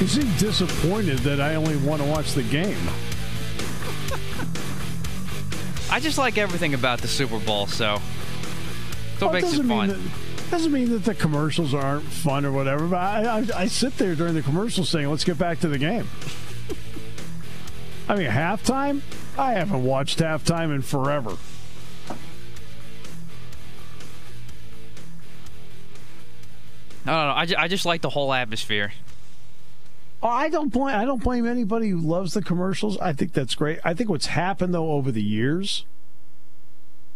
You seem disappointed that I only want to watch the game. I just like everything about the Super Bowl, so what Well, makes it doesn't mean fun. that- doesn't mean that the commercials aren't fun or whatever. But I, I, I sit there during the commercials saying, "Let's get back to the game." I mean, halftime. I haven't watched halftime in forever. I don't know. I, ju- I just like the whole atmosphere. Oh, I don't blame. I don't blame anybody who loves the commercials. I think that's great. I think what's happened though over the years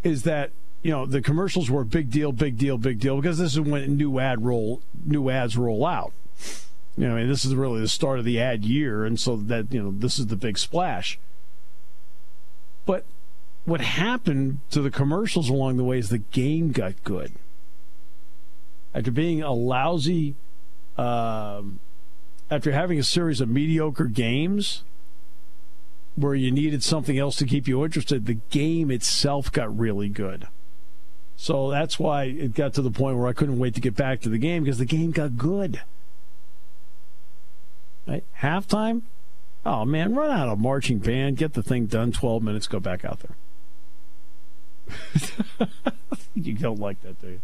is that you know the commercials were a big deal, big deal, big deal because this is when new ad roll, new ads roll out. You know, I mean, this is really the start of the ad year, and so that you know this is the big splash. But what happened to the commercials along the way is the game got good. After being a lousy. Um, after having a series of mediocre games where you needed something else to keep you interested, the game itself got really good. So that's why it got to the point where I couldn't wait to get back to the game because the game got good. Right? Halftime? Oh man, run out a marching band, get the thing done, 12 minutes, go back out there. you don't like that, do you?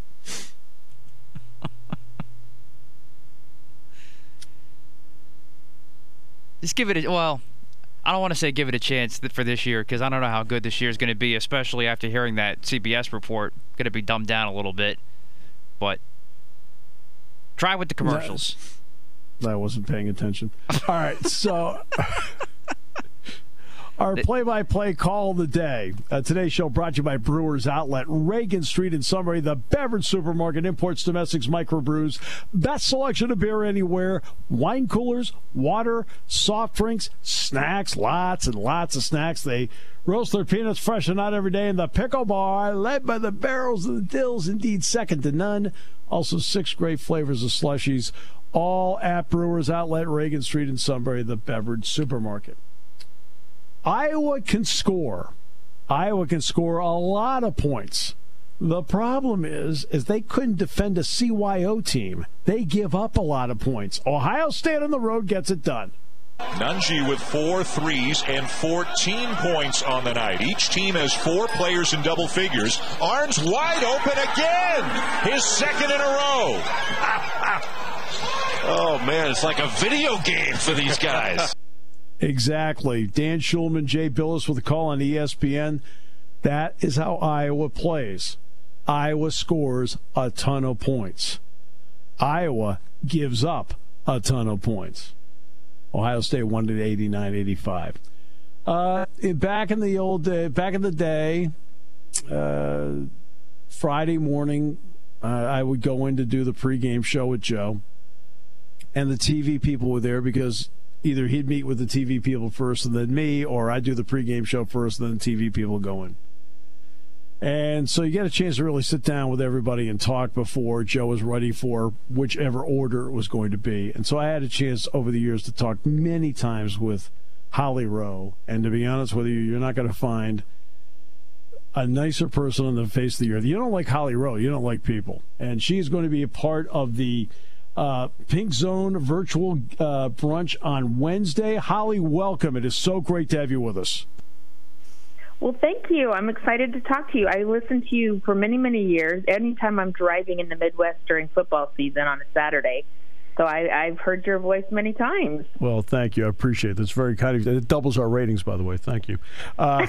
Just give it a well. I don't want to say give it a chance for this year because I don't know how good this year is going to be, especially after hearing that CBS report. Going to be dumbed down a little bit, but try with the commercials. I wasn't paying attention. All right, so our play-by-play call of the day. Uh, today's show brought to you by Brewers Outlet, Reagan Street in Sunbury, the beverage supermarket, imports, domestics, microbrews, best selection of beer anywhere, wine coolers, water, soft drinks, snacks, lots and lots of snacks. They roast their peanuts fresh and not every day in the pickle bar, led by the barrels of the dills, indeed second to none. Also, six great flavors of slushies all at Brewers Outlet, Reagan Street in Sunbury, the beverage supermarket. Iowa can score. Iowa can score a lot of points. The problem is, is they couldn't defend a CYO team. They give up a lot of points. Ohio State on the road gets it done. Nunji with four threes and 14 points on the night. Each team has four players in double figures. Arms wide open again. His second in a row. Oh man, it's like a video game for these guys. Exactly. Dan Shulman, Jay Bilas with a call on ESPN. That is how Iowa plays. Iowa scores a ton of points. Iowa gives up a ton of points. Ohio State won it 89 85. Uh, back in the old day, back in the day, uh, Friday morning, uh, I would go in to do the pregame show with Joe, and the TV people were there because either he'd meet with the TV people first and then me, or I'd do the pregame show first and then the TV people go in. And so you get a chance to really sit down with everybody and talk before Joe was ready for whichever order it was going to be. And so I had a chance over the years to talk many times with Holly Rowe. And to be honest with you, you're not going to find a nicer person on the face of the earth. You don't like Holly Rowe, you don't like people. And she's going to be a part of the uh, Pink Zone virtual uh, brunch on Wednesday. Holly, welcome. It is so great to have you with us. Well, thank you. I'm excited to talk to you. I listened to you for many, many years. Anytime I'm driving in the Midwest during football season on a Saturday. So I, I've heard your voice many times. Well, thank you. I appreciate it. That's very kind of you. It doubles our ratings, by the way. Thank you. Uh,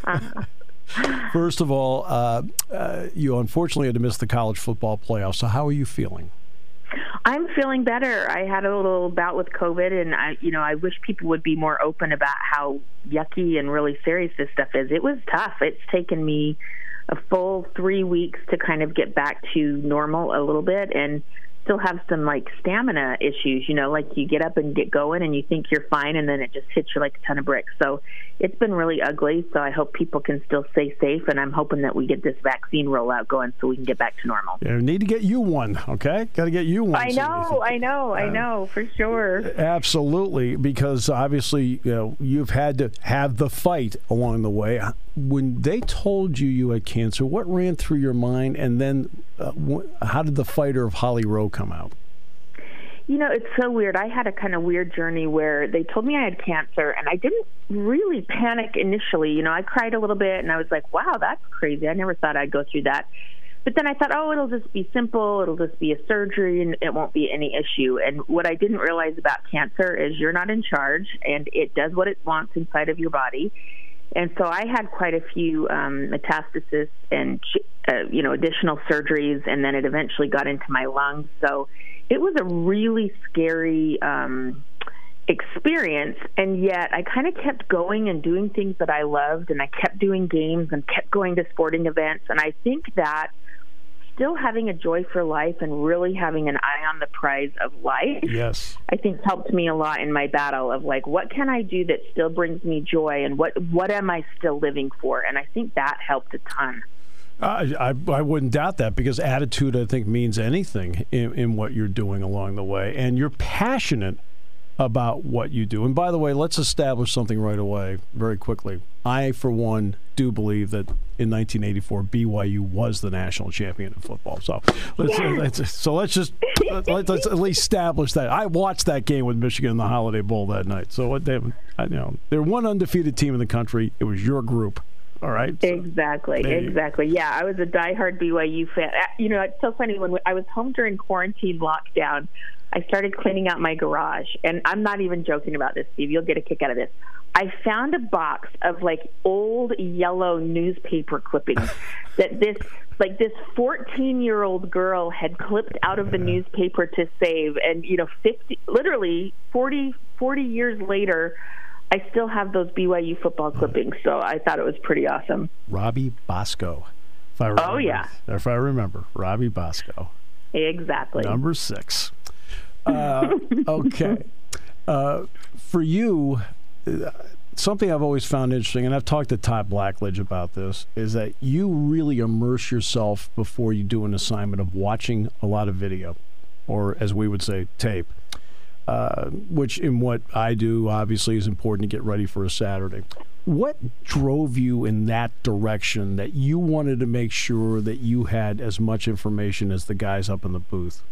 first of all, uh, uh, you unfortunately had to miss the college football playoffs. So, how are you feeling? I'm feeling better. I had a little bout with COVID, and I, you know, I wish people would be more open about how yucky and really serious this stuff is. It was tough. It's taken me a full three weeks to kind of get back to normal a little bit, and still have some like stamina issues. You know, like you get up and get going, and you think you're fine, and then it just hits you like a ton of bricks. So it's been really ugly. So I hope people can still stay safe, and I'm hoping that we get this vaccine rollout going so we can get back to normal. Yeah, need to get you one. Okay, got to get you one. I know, I know, I know for sure. Absolutely, because obviously you know you've had to have the fight along the way. When they told you you had cancer, what ran through your mind, and then uh, wh- how did the fighter of Holly Rowe come out? You know, it's so weird. I had a kind of weird journey where they told me I had cancer, and I didn't really panic initially. You know, I cried a little bit, and I was like, "Wow, that's crazy. I never thought I'd go through that." But then I thought, oh, it'll just be simple. It'll just be a surgery and it won't be any issue. And what I didn't realize about cancer is you're not in charge and it does what it wants inside of your body. And so I had quite a few um, metastasis and, uh, you know, additional surgeries. And then it eventually got into my lungs. So it was a really scary um, experience. And yet I kind of kept going and doing things that I loved. And I kept doing games and kept going to sporting events. And I think that still having a joy for life and really having an eye on the prize of life. Yes. I think helped me a lot in my battle of like what can I do that still brings me joy and what what am I still living for? And I think that helped a ton. I, I, I wouldn't doubt that because attitude, I think, means anything in, in what you're doing along the way. And you're passionate about what you do. And by the way, let's establish something right away, very quickly. I, for one, do believe that in 1984 BYU was the national champion in football. So let's, Yeah. let's so let's just let, us at least establish that. I watched that game with Michigan in the Holiday Bowl that night. So what they, I, you know, they're one undefeated team in the country. It was your group. All right. So- Exactly, exactly. Yeah, I was a diehard BYU fan. Uh, You know, it's so funny when I was home during quarantine lockdown. I started cleaning out my garage, and I'm not even joking about this, Steve. You'll get a kick out of this. I found a box of like old yellow newspaper clippings that this like this 14 year old girl had clipped out of the newspaper to save and you know 50 literally 40 40 years later I still have those BYU football clippings so I thought it was pretty awesome Robbie Bosco. If I remember, Oh, yeah. If I remember, Robbie Bosco, exactly number six. Uh, okay. Uh, for you, uh, something I've always found interesting, and I've talked to Todd Blackledge about this, is that you really immerse yourself before you do an assignment of watching a lot of video, or as we would say, tape. Uh, which, in what I do, obviously is important to get ready for a Saturday. What drove you in that direction that you wanted to make sure that you had as much information as the guys up in the booth?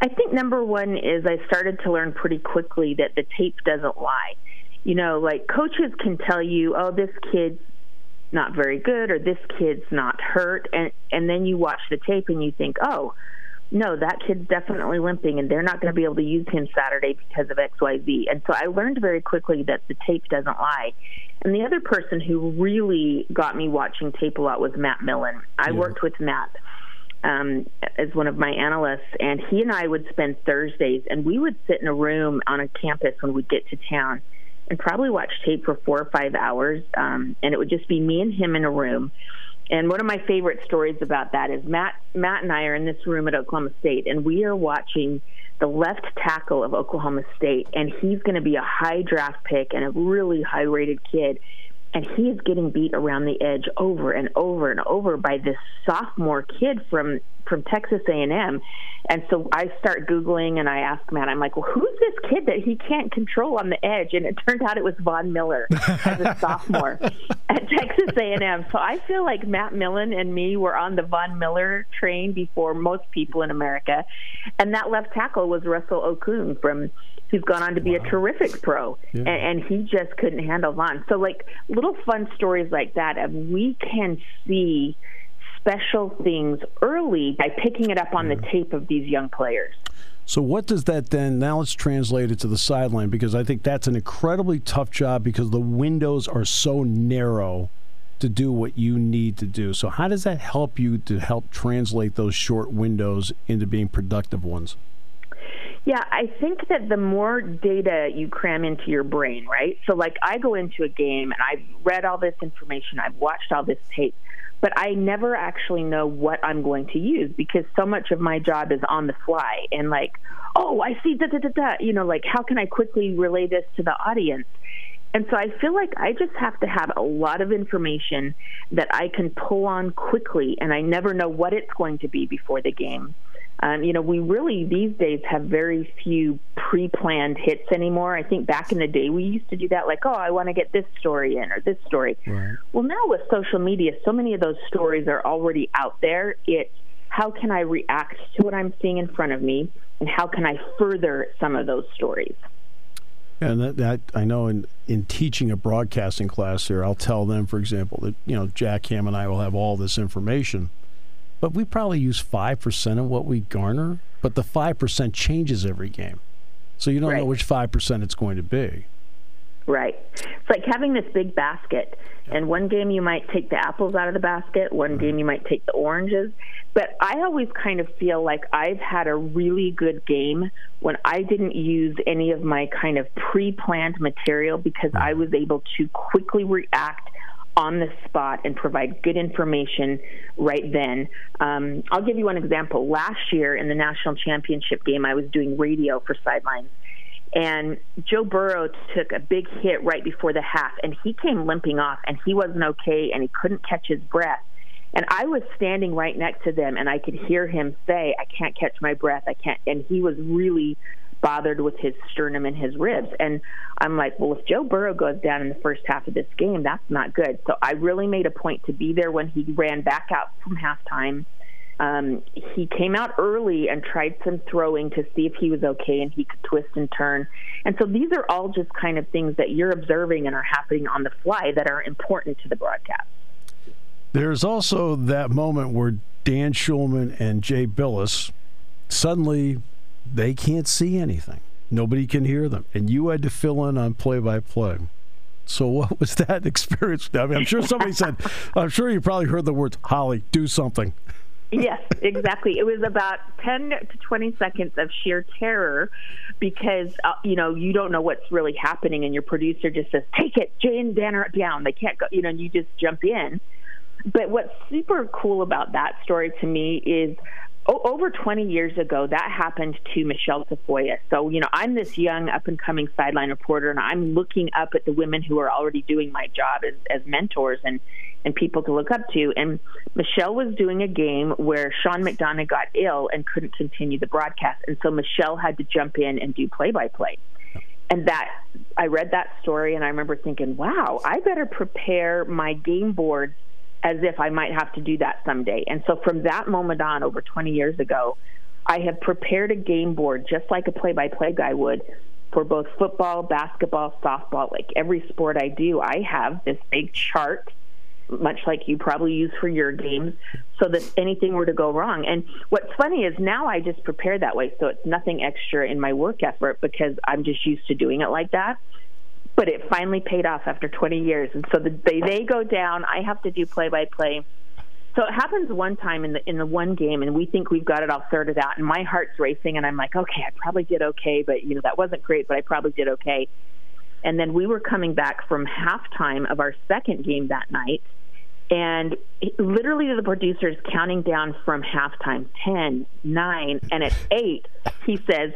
I think number one is I started to learn pretty quickly that the tape doesn't lie. You know, like coaches can tell you, oh, this kid's not very good or this kid's not hurt and and then you watch the tape and you think, "Oh, no, that kid's definitely limping and they're not going to be able to use him Saturday because of XYZ." And so I learned very quickly that the tape doesn't lie. And the other person who really got me watching tape a lot was Matt Millen. I worked with Matt um, as one of my analysts, and he and I would spend Thursdays, and we would sit in a room on a campus when we'd get to town, and probably watch tape for four or five hours, um, and it would just be me and him in a room. And one of my favorite stories about that is Matt. Matt and I are in this room at Oklahoma State, and we are watching the left tackle of Oklahoma State, and he's going to be a high draft pick and a really high rated kid and he is getting beat around the edge over and over and over by this sophomore kid from from Texas A&M. And so I start googling and I ask Matt, I'm like, well, who's this kid that he can't control on the edge? And it turned out it was Von Miller as a sophomore at Texas A&M. So I feel like Matt Millen and me were on the Von Miller train before most people in America. And that left tackle was Russell Okung from who's gone on to be a terrific pro, and, and he just couldn't handle Von. So, like little fun stories like that, of we can see special things early by picking it up on the tape of these young players. So what does that then? Now let's translate it to the sideline because I think that's an incredibly tough job because the windows are so narrow to do what you need to do. So how does that help you to help translate those short windows into being productive ones? Yeah, I think that the more data you cram into your brain, right? So, like, I go into a game and I've read all this information, I've watched all this tape, but I never actually know what I'm going to use because so much of my job is on the fly and like, oh, I see da da da da. You know, like how can I quickly relay this to the audience? And so I feel like I just have to have a lot of information that I can pull on quickly, and I never know what it's going to be before the game. Um, you know, we really these days have very few pre-planned hits anymore. I think back in the day we used to do that, like, oh, I want to get this story in or this story. Right. Well, now with social media, so many of those stories are already out there. It's how can I react to what I'm seeing in front of me, and how can I further some of those stories. And that, that, I know in, in teaching a broadcasting class here, I'll tell them, for example, that you know Jack Ham and I will have all this information, but we probably use five percent of what we garner. But the five percent changes every game, so you don't right. know which five percent it's going to be. Right. It's like having this big basket, and one game you might take the apples out of the basket, one mm-hmm. game you might take the oranges. But I always kind of feel like I've had a really good game when I didn't use any of my kind of pre planned material because I was able to quickly react on the spot and provide good information right then. Um, I'll give you one example. Last year in the national championship game, I was doing radio for Sidelines and Joe Burrow took a big hit right before the half, and he came limping off, and he wasn't okay, and he couldn't catch his breath. And I was standing right next to them, and I could hear him say, "I can't catch my breath. I can't." And he was really bothered with his sternum and his ribs. And I'm like, well, if Joe Burrow goes down in the first half of this game, that's not good. So I really made a point to be there when he ran back out from halftime um, he came out early and tried some throwing to see if he was okay and he could twist and turn. And so these are all just kind of things that you're observing and are happening on the fly that are important to the broadcast. There's also that moment where Dan Shulman and Jay Bilas suddenly they can't see anything. Nobody can hear them, and you had to fill in on play-by-play. So what was that experience? I mean, I'm sure somebody said, I'm sure you probably heard the words, "Holly, do something." yes, exactly. It was about 10 to 20 seconds of sheer terror because, uh, you know, you don't know what's really happening, and your producer just says, take it, Jane Danner down. They can't go, you know, and you just jump in. But what's super cool about that story to me is over 20 years ago, that happened to Michelle Tafoya. So, you know, I'm this young up and coming sideline reporter, and I'm looking up at the women who are already doing my job as, as mentors and, and people to look up to. And Michelle was doing a game where Sean McDonough got ill and couldn't continue the broadcast. And so Michelle had to jump in and do play by play. And that I read that story and I remember thinking, wow, I better prepare my game boards as if I might have to do that someday. And so from that moment on, over 20 years ago, I have prepared a game board just like a play by play guy would for both football, basketball, softball, like every sport I do. I have this big chart much like you probably use for your games, so that anything were to go wrong. And what's funny is now I just prepare that way, so it's nothing extra in my work effort because I'm just used to doing it like that. But it finally paid off after 20 years, and so the, they they go down. I have to do play by play. So it happens one time in the in the one game, and we think we've got it all sorted out, and my heart's racing, and I'm like, okay, I probably did okay, but you know that wasn't great, but I probably did okay. And then we were coming back from halftime of our second game that night. And literally, the producer's counting down from halftime 10, 9, and at 8, he says,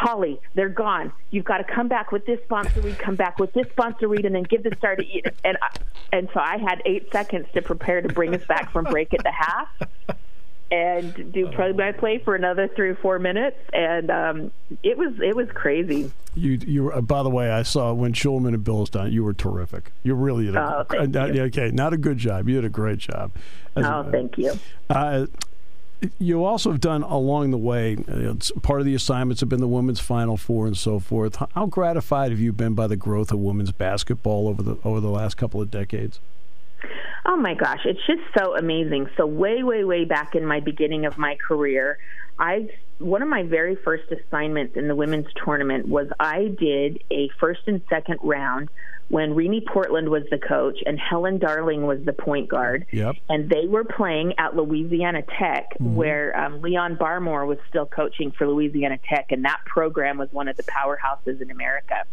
Holly, they're gone. You've got to come back with this sponsor read, come back with this sponsor read, and then give the star to eat. And I, and so I had eight seconds to prepare to bring us back from break at the half and do play by play for another three or four minutes, and um, it was it was crazy. You you uh, by the way, I saw when Shulman and Bill done. You were terrific. You really did. A, oh, thank uh, you. Okay, not a good job. You did a great job. As, oh, thank you. Uh, you also have done along the way. Uh, part of the assignments have been the women's Final Four and so forth. How gratified have you been by the growth of women's basketball over the over the last couple of decades? Oh my gosh, it's just so amazing. So way, way, way back in my beginning of my career, I one of my very first assignments in the women's tournament was I did a first and second round when Rene Portland was the coach and Helen Darling was the point guard. Yep. And they were playing at Louisiana Tech, mm-hmm. where um, Leon Barmore was still coaching for Louisiana Tech, and that program was one of the powerhouses in America.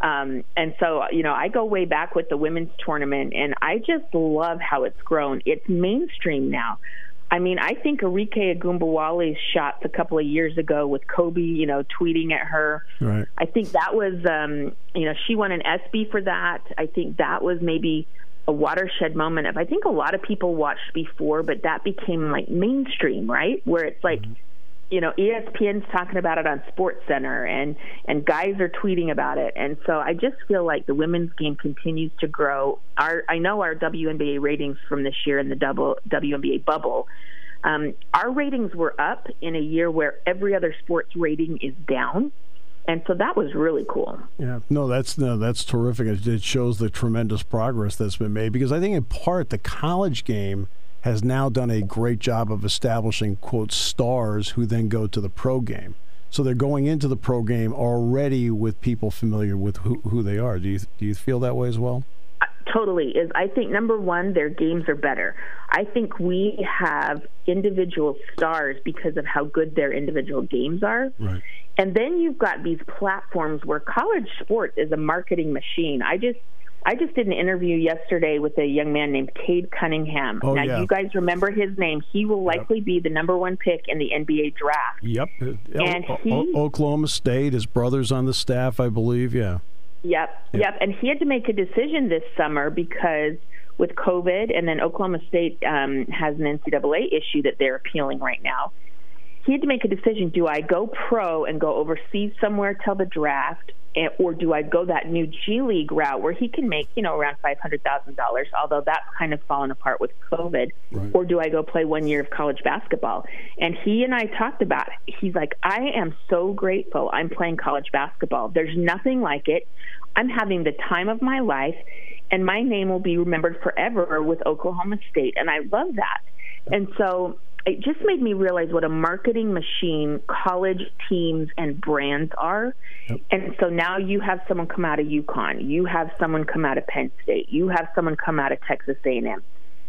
Um, and so, you know, I go way back with the women's tournament, and I just love how it's grown. It's mainstream now. I mean, I think Arike Ogunbowale's shots a couple of years ago with Kobe, you know, tweeting at her. Right. I think that was, um, you know, she won an ESPY for that. I think that was maybe a watershed moment of I think a lot of people watched before, but that became like mainstream, right? Where it's like, mm-hmm. You know, ESPN's talking about it on Sports Center, and and guys are tweeting about it, and so I just feel like the women's game continues to grow. Our I know our WNBA ratings from this year in the double WNBA bubble. Um, our ratings were up in a year where every other sports rating is down and so that was really cool. Yeah, no, that's no, that's terrific. It shows the tremendous progress that's been made because I think in part the college game has now done a great job of establishing quote stars who then go to the pro game. So they're going into the pro game already with people familiar with who, who they are. Do you do you feel that way as well? Totally. Is I think number one, their games are better. I think we have individual stars because of how good their individual games are. Right. And then you've got these platforms where college sports is a marketing machine. I just I just did an interview yesterday with a young man named Cade Cunningham. Oh, now, yeah. you guys remember his name. He will likely yep. be the number one pick in the NBA draft. Yep. And o- he, o- Oklahoma State, his brother's on the staff, I believe. Yeah. Yep, yep. Yep. And he had to make a decision this summer because with COVID, and then Oklahoma State um, has an NCAA issue that they're appealing right now he had to make a decision do I go pro and go overseas somewhere till the draft, or do I go that new G League route where he can make, you know, around $500,000, although that's kind of fallen apart with COVID, right. or do I go play one year of college basketball? And he and I talked about it. He's like, I am so grateful I'm playing college basketball. There's nothing like it. I'm having the time of my life, and my name will be remembered forever with Oklahoma State. And I love that. And so it just made me realize what a marketing machine college teams and brands are. Yep. And so now you have someone come out of UConn, you have someone come out of Penn State, you have someone come out of Texas A&M.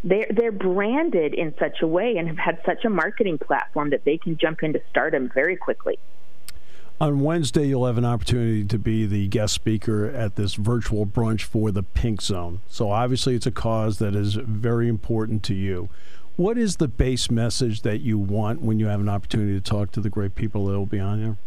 They're they're branded in such a way and have had such a marketing platform that they can jump into stardom very quickly. On Wednesday, you'll have an opportunity to be the guest speaker at this virtual brunch for the Pink Zone. So obviously, it's a cause that is very important to you. What is the base message that you want when you have an opportunity to talk to the great people that will be on here?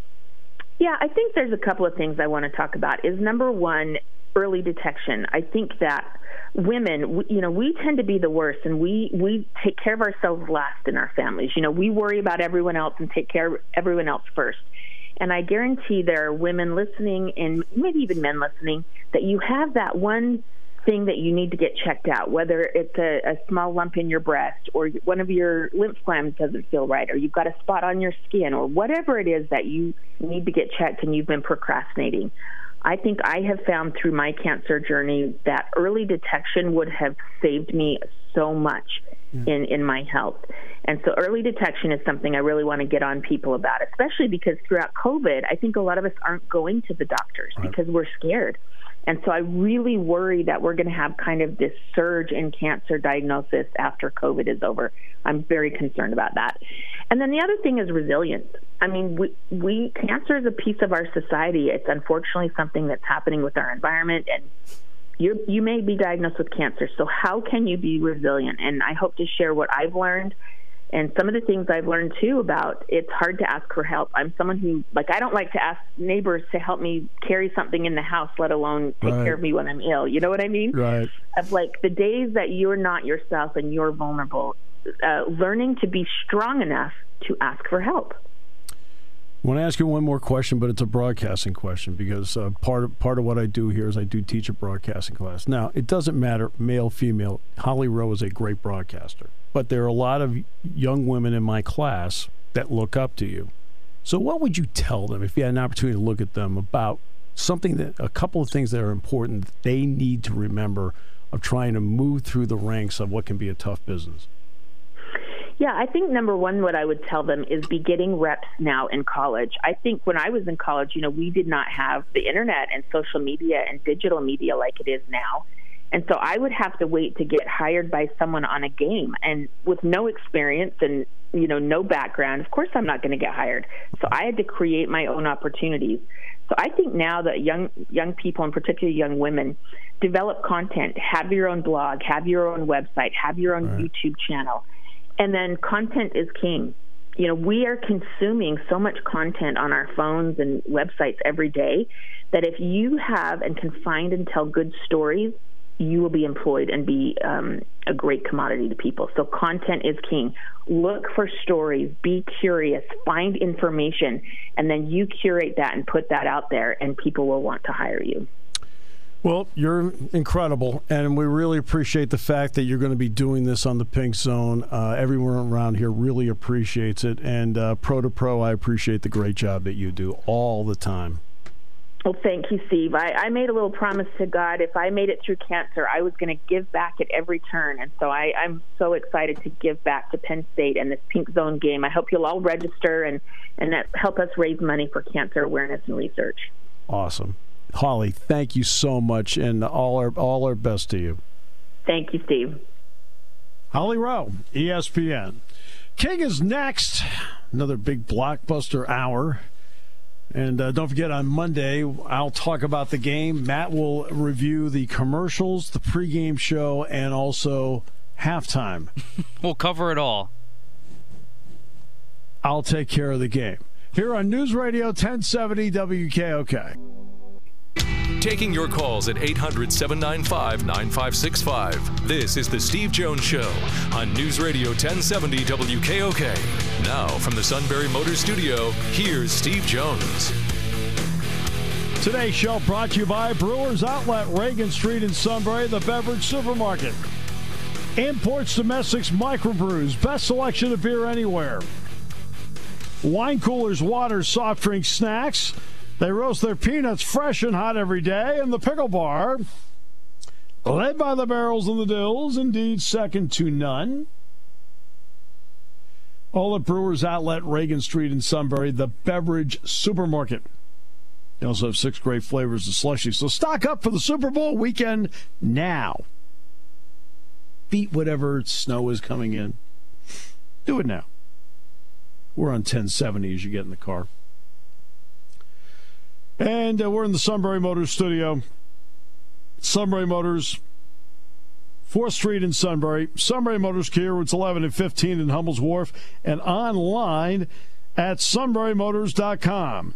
Yeah, I think there's a couple of things I want to talk about. Is number one, early detection. I think that women, you know, we tend to be the worst, and we we take care of ourselves last in our families. You know, we worry about everyone else and take care of everyone else first. And I guarantee there are women listening, and maybe even men listening, that you have that one thing that you need to get checked out, whether it's a, a small lump in your breast or one of your lymph glands doesn't feel right, or you've got a spot on your skin, or whatever it is that you need to get checked and you've been procrastinating. I think I have found through my cancer journey that early detection would have saved me so much in, in my health. And so early detection is something I really want to get on people about, especially because throughout COVID, I think a lot of us aren't going to the doctors right. because we're scared. And so I really worry that we're going to have kind of this surge in cancer diagnosis after COVID is over. I'm very concerned about that. And then the other thing is resilience. I mean, we, we cancer is a piece of our society. It's unfortunately something that's happening with our environment and you you may be diagnosed with cancer. So how can you be resilient? And I hope to share what I've learned and some of the things I've learned too about it's hard to ask for help. I'm someone who like I don't like to ask neighbors to help me carry something in the house, let alone take right. care of me when I'm ill. You know what I mean? Right. Of like the days that you're not yourself and you're vulnerable, uh, learning to be strong enough to ask for help. I want to ask you one more question, but it's a broadcasting question because uh, part of, part of what I do here is I do teach a broadcasting class. Now, it doesn't matter male, female. Holly Rowe is a great broadcaster, but there are a lot of young women in my class that look up to you. So, what would you tell them if you had an opportunity to look at them about something that a couple of things that are important that they need to remember of trying to move through the ranks of what can be a tough business? Yeah, I think number one, what I would tell them is be getting reps now in college. I think when I was in college, you know, we did not have the internet and social media and digital media like it is now. And so I would have to wait to get hired by someone on a game. And with no experience and, you know, no background, of course I'm not going to get hired. So I had to create my own opportunities. So I think now that young young people, and particularly young women, develop content, have your own blog, have your own website, have your own right. YouTube channel, and then content is king. You know, we are consuming so much content on our phones and websites every day that if you have and can find and tell good stories, you will be employed and be um, a great commodity to people. So content is king. Look for stories, be curious, find information, and then you curate that and put that out there, and people will want to hire you. Well, you're incredible, and we really appreciate the fact that you're going to be doing this on the Pink Zone. Uh, everyone around here really appreciates it, and uh, Pro to Pro, I appreciate the great job that you do all the time. Well, thank you, Steve. I, I made a little promise to God if I made it through cancer, I was going to give back at every turn. And so I, I'm so excited to give back to Penn State and this Pink Zone game. I hope you'll all register and, and that help us raise money for cancer awareness and research. Awesome. Holly, thank you so much, and all our, all our best to you. Thank you, Steve. Holly Rowe, ESPN. King is next. Another big blockbuster hour. And uh, don't forget, on Monday, I'll talk about the game. Matt will review the commercials, the pregame show, and also halftime. we'll cover it all. I'll take care of the game. Here on News Radio 1070 WKOK. Taking your calls at 800 795 9565. This is The Steve Jones Show on News Radio 1070 WKOK. Now, from the Sunbury Motor Studio, here's Steve Jones. Today's show brought to you by Brewers Outlet, Reagan Street in Sunbury, the beverage supermarket. Imports Domestics Microbrews, best selection of beer anywhere. Wine coolers, water, soft drink, snacks. They roast their peanuts fresh and hot every day, and the pickle bar, led by the barrels and the dills, indeed second to none. All at Brewers Outlet, Reagan Street in Sunbury, the beverage supermarket. They also have six great flavors of slushies. So stock up for the Super Bowl weekend now. Beat whatever snow is coming in. Do it now. We're on 1070 as you get in the car. And uh, we're in the Sunbury Motors studio. Sunbury Motors, 4th Street in Sunbury. Sunbury Motors Kia, routes 11 and 15 in Hummel's Wharf, and online at sunburymotors.com.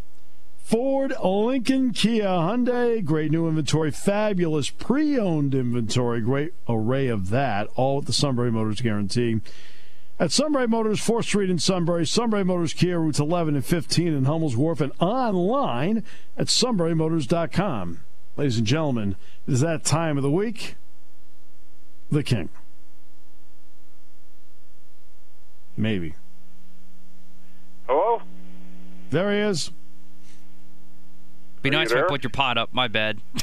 Ford, Lincoln, Kia, Hyundai, great new inventory, fabulous pre owned inventory, great array of that, all with the Sunbury Motors guarantee. At Sunbury Motors, 4th Street in Sunbury, Sunbury Motors Kia, routes 11 and 15 in Hummel's Wharf, and online at sunburymotors.com. Ladies and gentlemen, it is that time of the week. The King. Maybe. Hello? There he is. Be Are nice if I put your pot up. My bad.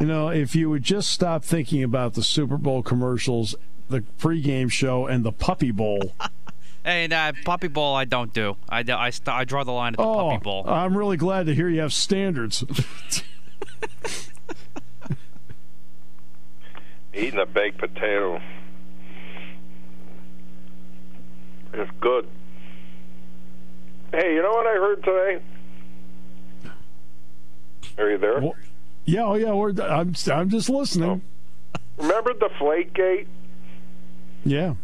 you know, if you would just stop thinking about the Super Bowl commercials the pregame show and the Puppy Bowl. and uh, Puppy Bowl, I don't do. I, I, I draw the line at the oh, Puppy Bowl. I'm really glad to hear you have standards. Eating a baked potato. It's good. Hey, you know what I heard today? Are you there? Well, yeah, oh yeah. We're, I'm I'm just listening. Oh. Remember the Flake Gate? Yeah.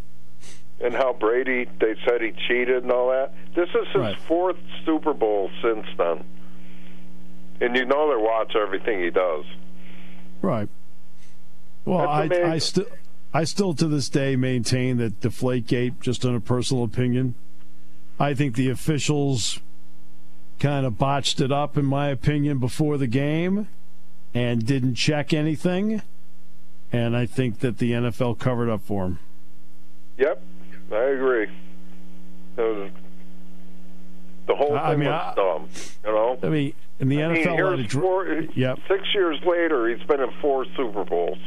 And how Brady, they said he cheated and all that. This is his right. fourth Super Bowl since then. And you know they watch everything he does. Right. Well, I, I still, I still to this day maintain that Deflategate, just on a personal opinion, I think the officials kind of botched it up, in my opinion, before the game and didn't check anything. And I think that the NFL covered up for him. Yep, I agree. Was, the whole thing I mean, was I, dumb. You know. I mean, in the I NFL, mean, four, yep. six years later, he's been in four Super Bowls.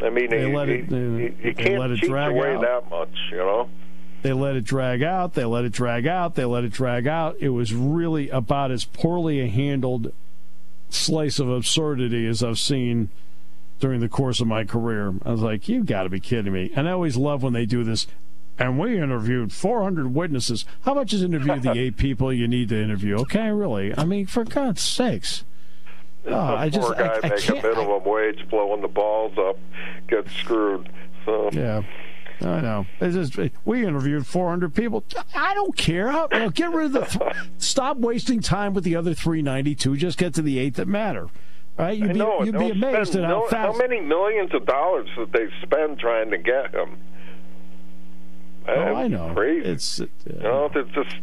I mean, they he, let it, he, he can't let it cheat away out. that much. You know. They let it drag out. They let it drag out. They let it drag out. It was really about as poorly handled slice of absurdity as I've seen during the course of my career. I was like, you've got to be kidding me. And I always love when they do this and we interviewed 400 witnesses. How much is interview the eight people you need to interview? Okay, really? I mean, for God's sakes. Oh, I just, poor guy I, I making minimum wage, blowing the balls up, gets screwed. So yeah. I know. It's just, we interviewed 400 people. I don't care. How, you get rid of the. Th- stop wasting time with the other 392. Just get to the eight that matter. Right? You'd, I know, be, you'd be amazed at how fast. How many millions of dollars did they spend trying to get him? Oh, I know. Crazy. It's uh, you know, it's just.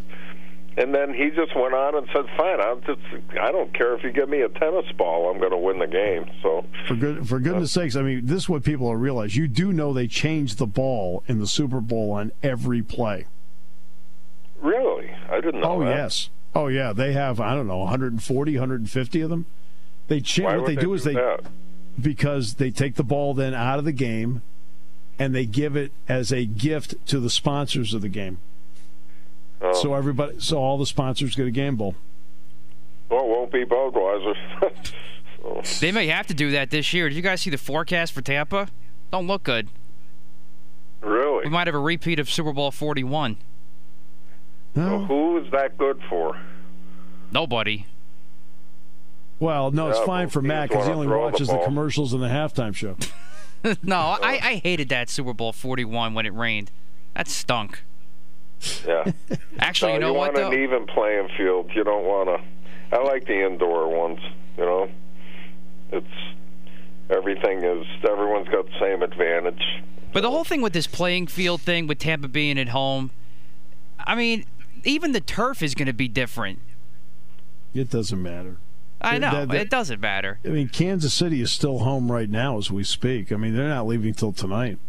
And then he just went on and said, "Fine, I'm just. I don't care if you give me a tennis ball. I'm going to win the game." So for good, for goodness uh, sakes, I mean, this is what people don't realize. You do know they changed the ball in the Super Bowl on every play. Really, I didn't know. Oh that. yes. Oh yeah, they have. I don't know, 140, 150 of them. They change. Why what they, they do, is they that? because they take the ball then out of the game and they give it as a gift to the sponsors of the game. Oh. So everybody, so all the sponsors get a game bowl. Well, it won't be Budweiser. They may have to do that this year. Did you guys see the forecast for Tampa? Don't look good. Really? We might have a repeat of Super Bowl 41. No. So who is that good for? Nobody. Well, no, it's fine for Matt because he only watches the, the, commercials and the halftime show. no, I, I hated that Super Bowl 41 when it rained. That stunk. Yeah. Actually, no, you know you what? want an even playing field. You don't want to. I like the indoor ones. You know, it's everything is everyone's got the same advantage. But the whole thing with this playing field thing with Tampa being at home, I mean, even the turf is going to be different. It doesn't matter. I know that, that, it doesn't matter. I mean, Kansas City is still home right now as we speak. I mean, they're not leaving till tonight.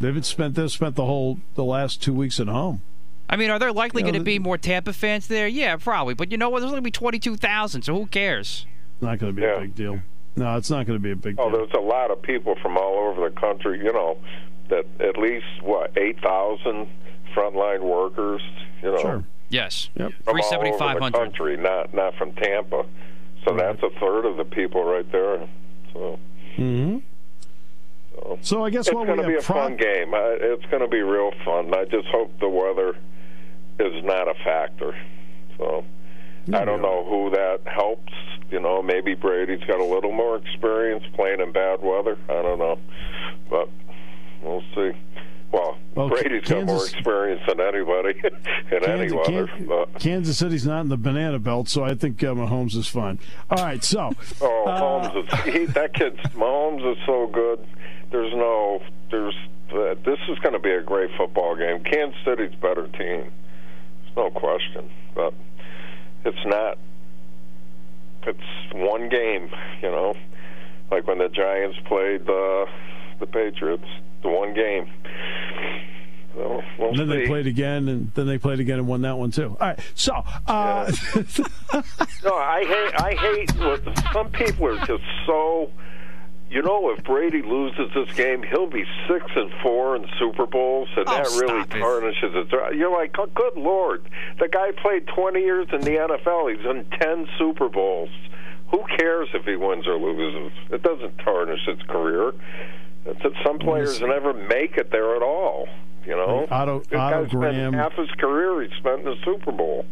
They've spent they've spent the whole the last two weeks at home. I mean, are there likely you know, going to be more Tampa fans there? Yeah, probably. But you know what? There's only going to be twenty-two thousand, so who cares? Not going to be yeah. a big deal. No, it's not going to be a big. Oh, deal. there's a lot of people from all over the country. You know, that at least what eight thousand frontline workers. You know. Sure. Yes. Yep. From all over the country, not not from Tampa. So that's a third of the people right there. So. Hmm. So, so I guess it's going to be a pro- fun game. I, It's going to be real fun. I just hope the weather is not a factor. So yeah, I don't know who that helps. You know, maybe Brady's got a little more experience playing in bad weather. I don't know, but we'll see. Well, well Brady's Kansas, got more experience than anybody in Kansas, any weather. Kansas, Kansas City's not in the banana belt, so I think uh, Mahomes is fine. All right, so oh, uh, Mahomes is, he, that kid's Mahomes is so good. There's no, there's uh, this is going to be a great football game. Kansas City's better team, there's no question, but it's not. It's one game, you know, like when the Giants played uh, the Patriots the one game. So we'll and then see. they played again, and then they played again and won that one too. All right, so uh... yeah. no, I hate I hate what some people are just so. You know, if Brady loses this game, he'll be six and four in Super Bowls, and oh, that really tarnishes it. You're like, oh, good lord, the guy played 20 years in the NFL. He's in 10 Super Bowls. Who cares if he wins or loses? It doesn't tarnish his career that some players never make it there at all. You know, Otto, this Otto guy's Graham. half his career he spent in the Super Bowl.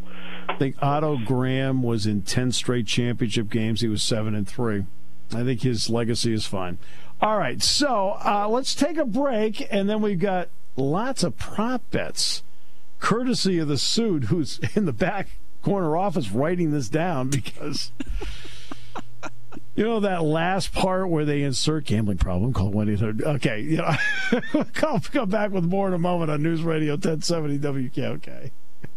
I think Otto Graham was in ten straight championship games. He was seven and three. I think his legacy is fine. All right, so uh, let's take a break, and then we've got lots of prop bets, courtesy of the suit who's in the back corner office writing this down because. You know that last part where they insert gambling problem, call 1 800. Okay, you know, come, come back with more in a moment on News Radio 1070 WKOK.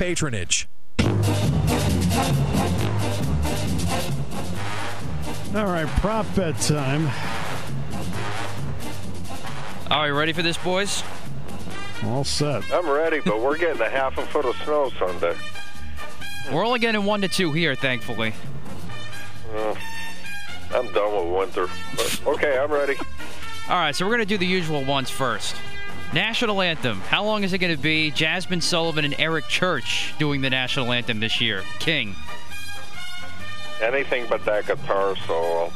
patronage. All right, prop bet time. Are we ready for this, boys? All set. I'm ready, but we're getting a half a foot of snow Sunday. We're only getting one to two here, thankfully. Uh, I'm done with winter. But, okay, I'm ready. All right, so we're going to do the usual ones first. National Anthem. How long is it going to be? Jazmine Sullivan and Eric Church doing the National Anthem this year. King. Anything but that guitar solo.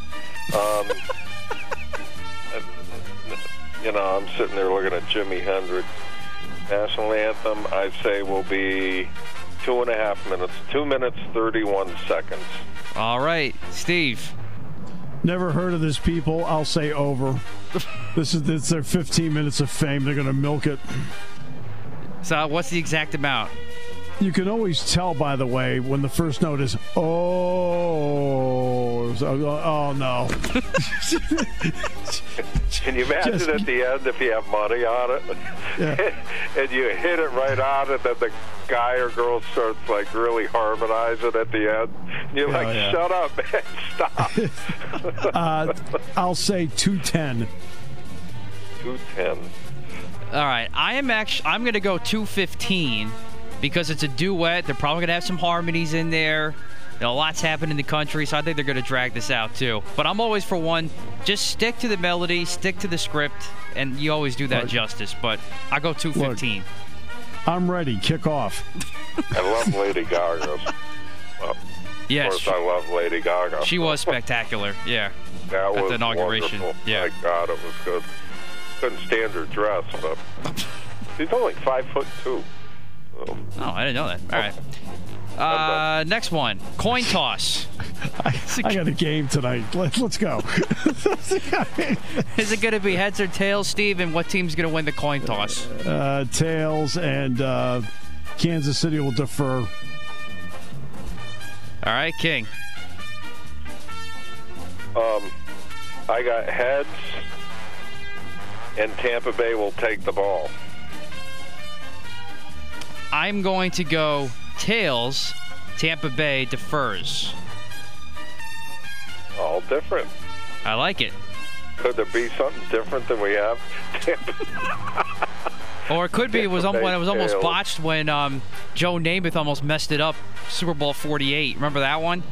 Um, you know, I'm sitting there looking at Jimi Hendrix. National Anthem, I'd say, will be two and a half minutes. Two minutes, 31 seconds. All right, Steve. Never heard of this people. I'll say over. this is this their 15 minutes of fame. They're going to milk it. So, what's the exact amount? You can always tell, by the way, when the first note is oh, oh, oh no. Can you imagine Just- at the end if you have money on it Yeah. and you hit it right on and then the guy or girl starts like really harmonizing at the end? And you're Oh, like, yeah. shut up, man, stop. Uh, I'll say 210. 210. All right, I am actually I'm going to go 215 because it's a duet. They're probably going to have some harmonies in there. You know, a lot's happened in the country, so I think they're going to drag this out too. But I'm always for one, just stick to the melody, stick to the script, and you always do that Right. justice. But I go 215. I'm ready. Kick off. I love Lady Gaga. Well, yes, of course, I love Lady Gaga. she was spectacular. Yeah. that at was the inauguration, Wonderful. yeah. My God, it was good. Couldn't stand her dress, but she's only five foot two. So, Oh, I didn't know that. All right. Uh, next one, coin toss. I got a game tonight. Let, let's go. Is it going to be heads or tails, Steve? And what team's going to win the coin toss? uh, Tails and uh, Kansas City will defer. All right, King. um, I got heads, and Tampa Bay will take the ball. I'm going to go tails. Tampa Bay defers. All different. I like it. Could there be something different than we have? Or it could be it was um, when it was almost tails. botched when um, Joe Namath almost messed it up. Super Bowl 48. Remember that one?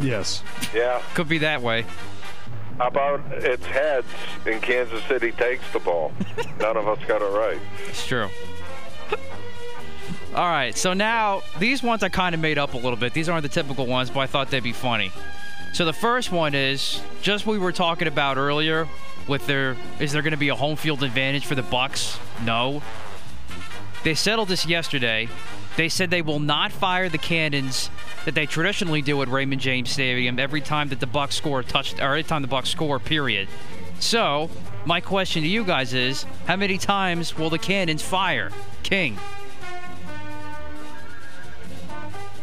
Yes. yeah. Could be that way. How about it's heads, and Kansas City takes the ball? None of us got it right. It's true. All right, so now these ones I kind of made up a little bit. These aren't the typical ones, but I thought they'd be funny. So the first one is just we were talking about earlier with their is there going to be a home field advantage for the Bucs? No. They settled this yesterday. They said they will not fire the cannons that they traditionally do at Raymond James Stadium every time that the Bucs score a touch or every time the Bucs score period. So, my question to you guys is, how many times will the cannons fire? King.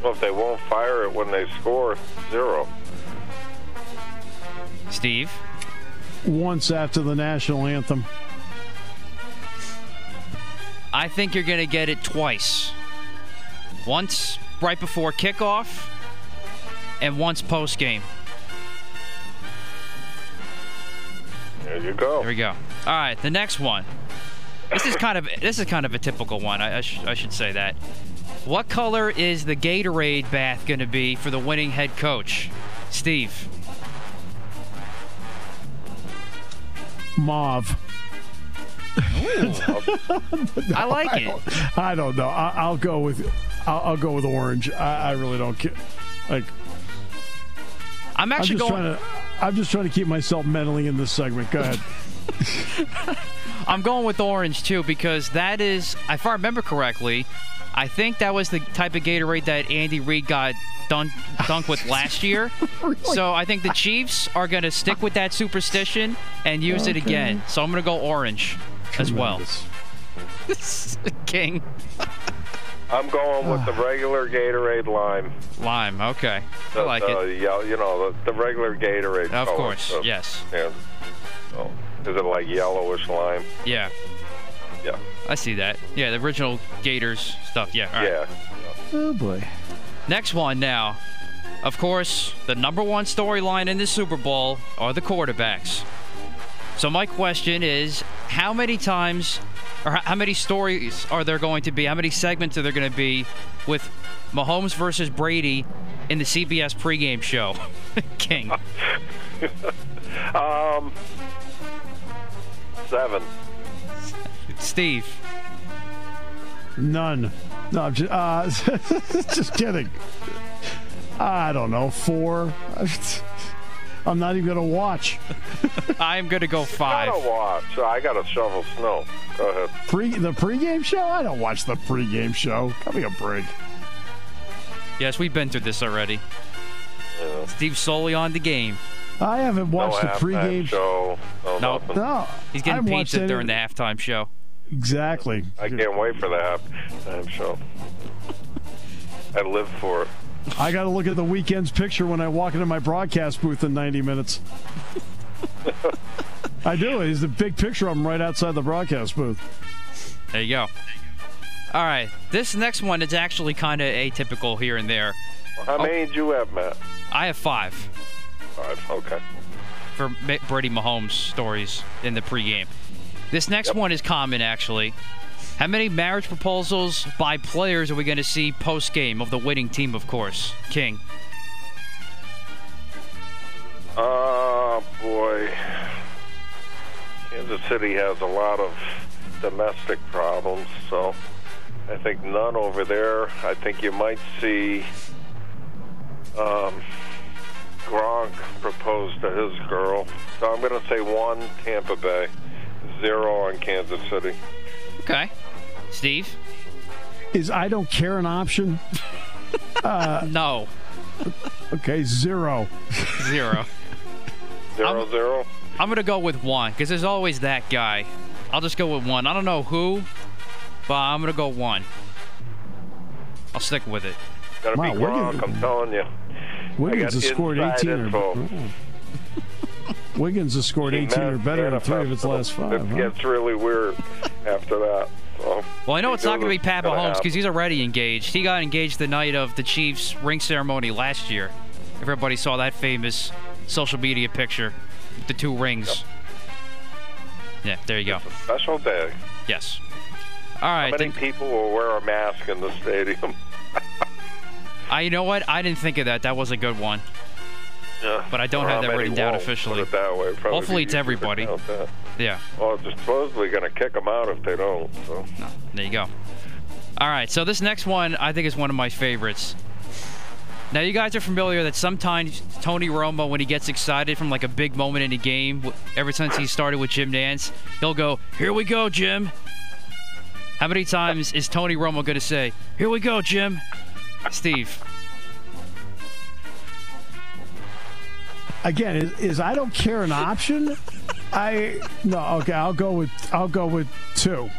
Well, if they won't fire it when they score, zero. Steve. Once after the national anthem. I think you're going to get it twice. Once right before kickoff and once post game. There you go. There we go. All right, the next one. This is kind of this is kind of a typical one. I, I, sh- I should say that. What color is the Gatorade bath going to be for the winning head coach, Steve? Mauve. I like I it. I don't know. I, I'll go with I'll, I'll go with orange. I, I really don't care. Like I'm I'm actually just going. to I'm just trying to keep myself mentally in this segment. Go ahead. I'm going with orange too because that is, if I remember correctly, I think that was the type of Gatorade that Andy Reid got dunk, dunked with last year. So I think the Chiefs are going to stick with that superstition and use it again. So I'm going to go orange as well. King I'm going with the regular Gatorade lime. lime. Okay, I like the, it. yell- you know, the, the regular Gatorade. Of color. course, So, yes, Yeah. So, is it like yellowish lime? yeah, Yeah. I see that. Yeah, the original Gators stuff. Yeah. all right. Yeah. Oh boy. Next one now. Of course, the number one storyline in the Super Bowl are the quarterbacks. So my question is, how many times or how many stories are there going to be? How many segments are there going to be with Mahomes versus Brady in the CBS pregame show? King. um, seven. Steve. None. No, I'm just, uh, just kidding. I don't know. Four. I'm not even going to watch. I'm going to go five. I gotta watch. I got to shovel snow. Go ahead. Pre the pregame show? I don't watch the pregame show. Give me a break. Yes, we've been through this already. Yeah. Steve solely on the game. I haven't watched no the pregame show. No, Nope. No, He's getting I watched pizza any- during the halftime show. Exactly. I can't wait for the halftime show. I live for it. I got to look at the Weeknd's picture when I walk into my broadcast booth in 90 minutes. I do. It's the big picture of him right outside the broadcast booth. There you go. All right. This next one is actually kind of atypical here and there. How Oh. many did you have, Matt? I have five Five. Okay. for Brady Mahomes stories in the pregame. This next Yep. one is common, actually. How many marriage proposals by players are we going to see post game of the winning team, of course? King. Oh boy. Kansas City has a lot of domestic problems, so I think none over there. I think you might see um, Gronk propose to his girl. So I'm going to say one Tampa Bay, zero on Kansas City. Okay. Steve? Is I don't care an option? uh, No. Okay, zero. Zero. Zero I'm- zero. I'm going to go with one because there's always that guy. I'll just go with one. I don't know who, but I'm going to go one. I'll stick with it. Got to Wow, be we're Gronk. getting- I'm telling you. Wiggins got has scored inside 18 or info. Wiggins has scored He 18 or better in three of its last manifested. five. It huh? gets really weird after that. So Well, I know it's not going to be it's Pat Mahomes because he's already engaged. He got engaged the night of the Chiefs' ring ceremony last year. Everybody saw that famous social media picture with the two rings. Yeah, there you go. special day. Yes. All right. How many Then, people will wear a mask in the stadium? I, you know what? I didn't think of that. That was a good one. Yeah. But I don't have that written down officially. It that way. Probably Hopefully it's everybody. Yeah. Well, they're supposedly going to kick them out if they don't. So No, there you go. All right, so this next one I think is one of my favorites. Now you guys are familiar that sometimes Tony Romo, when he gets excited from like a big moment in a game, ever since he started with Jim Nantz, he'll go, "Here we go, Jim." How many times is Tony Romo going to say, "Here we go, Jim"? Steve. Again, is, is I don't care an option? I no. Okay, I'll go with I'll go with two.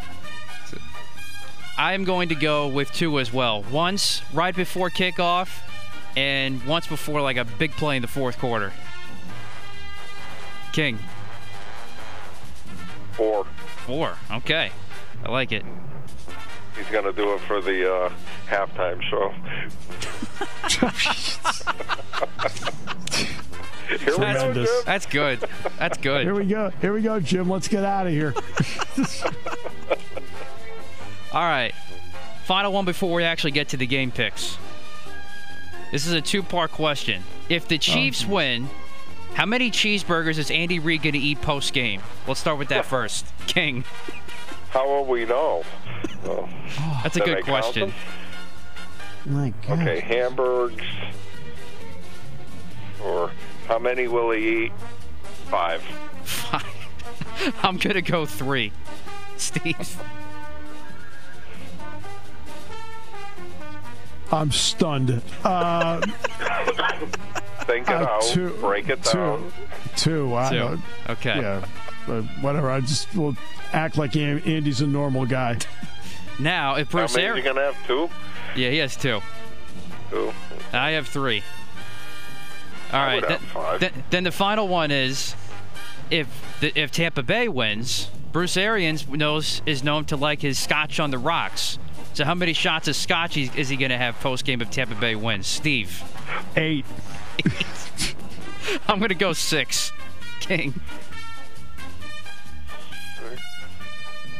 I'm going to go with two as well. Once right before kickoff, and once before like a big play in the fourth quarter. King. four. Four. Okay. I like it. He's going to do it for the uh, halftime show. Here we go, Tremendous. Jim. That's good. Here we go. Here we go, Jim. Let's get out of here. All right. Final one before we actually get to the game picks. This is a two part question. If the Chiefs oh. win, how many cheeseburgers is Andy Reid going to eat post game? Let's start with that first. King. How will we know? Well, That's a good I question. them? My God. okay, hamburgs. Or how many will he eat? Five. Five. I'm going to go three. Steve. I'm stunned. Uh, Think it uh, out. two, break it down. Two. Two. I Two. don't- Okay. Yeah. But whatever. I just will act like Andy's a normal guy. Now, if How Bruce many are Arians. you going to have? Two? Yeah, he has two. Two. I have three. All I right. Then, then, then the final one is, if the, if Tampa Bay wins, Bruce Arians knows is known to like his scotch on the rocks. So how many shots of scotch is is he going to have post game if Tampa Bay wins? Steve, Eight. I'm going to go six. King.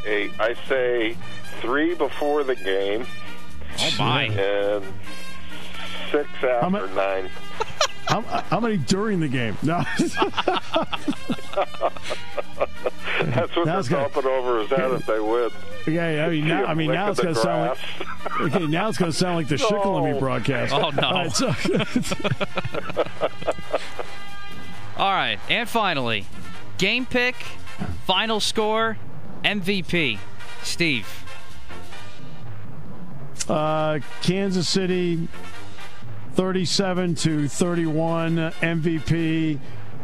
eight. I say three before the game. Oh my! And six after ma- nine. How, how many during the game? No. That's what That's they're good. bumping over is that if they win. Okay, I mean now, I mean now it's going to sound like okay, now it's going to sound like the Shikellamy No. broadcast. Oh, no. All right, so- All right, and finally, game pick, final score, MVP. Steve. Uh, Kansas City, 37 to 31. MVP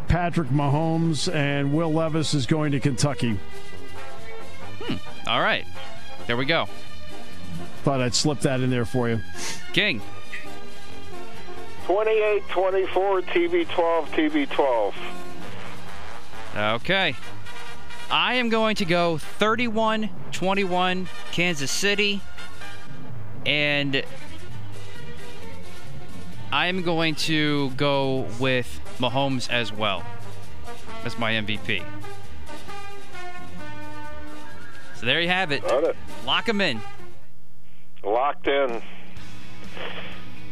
Patrick Mahomes and Will Levis is going to Kentucky. Hmm, all right, there we go. Thought I'd slip that in there for you. King. 28 24, TB12, TB12. Okay. I am going to go 31 21 Kansas City. And I am going to go with Mahomes as well as my MVP. So there you have it. Got it. Lock him in. Locked in.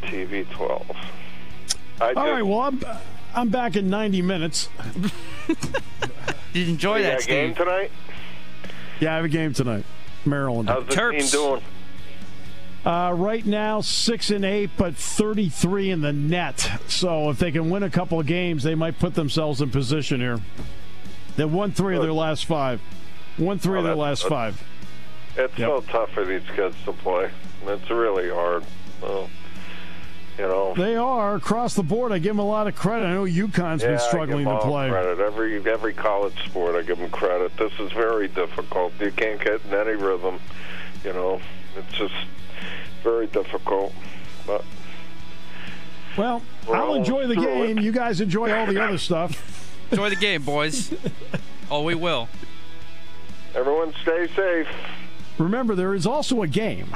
TB 12. I All just, right, well, I'm, I'm back in 90 minutes. Did you enjoy you that, got a game tonight? Yeah, I have a game tonight. Maryland. How's the Terps. team doing? Uh, right now, six and eight, but 33 in the net. So if they can win a couple of games, they might put themselves in position here. They won three of their last five. Won three Oh, of their last five. It's Yep. so tough for these kids to play. It's really hard. Well, you know. They are across the board. I give them a lot of credit. I know UConn's yeah, been struggling I give to play. Credit. Every every college sport, I give them credit. This is very difficult. You can't get in any rhythm. You know, it's just very difficult. But Well, I'll enjoy the game. it. You guys enjoy all the other stuff. Enjoy the game, boys. Oh, we will. everyone, stay safe. Remember, there is also a game.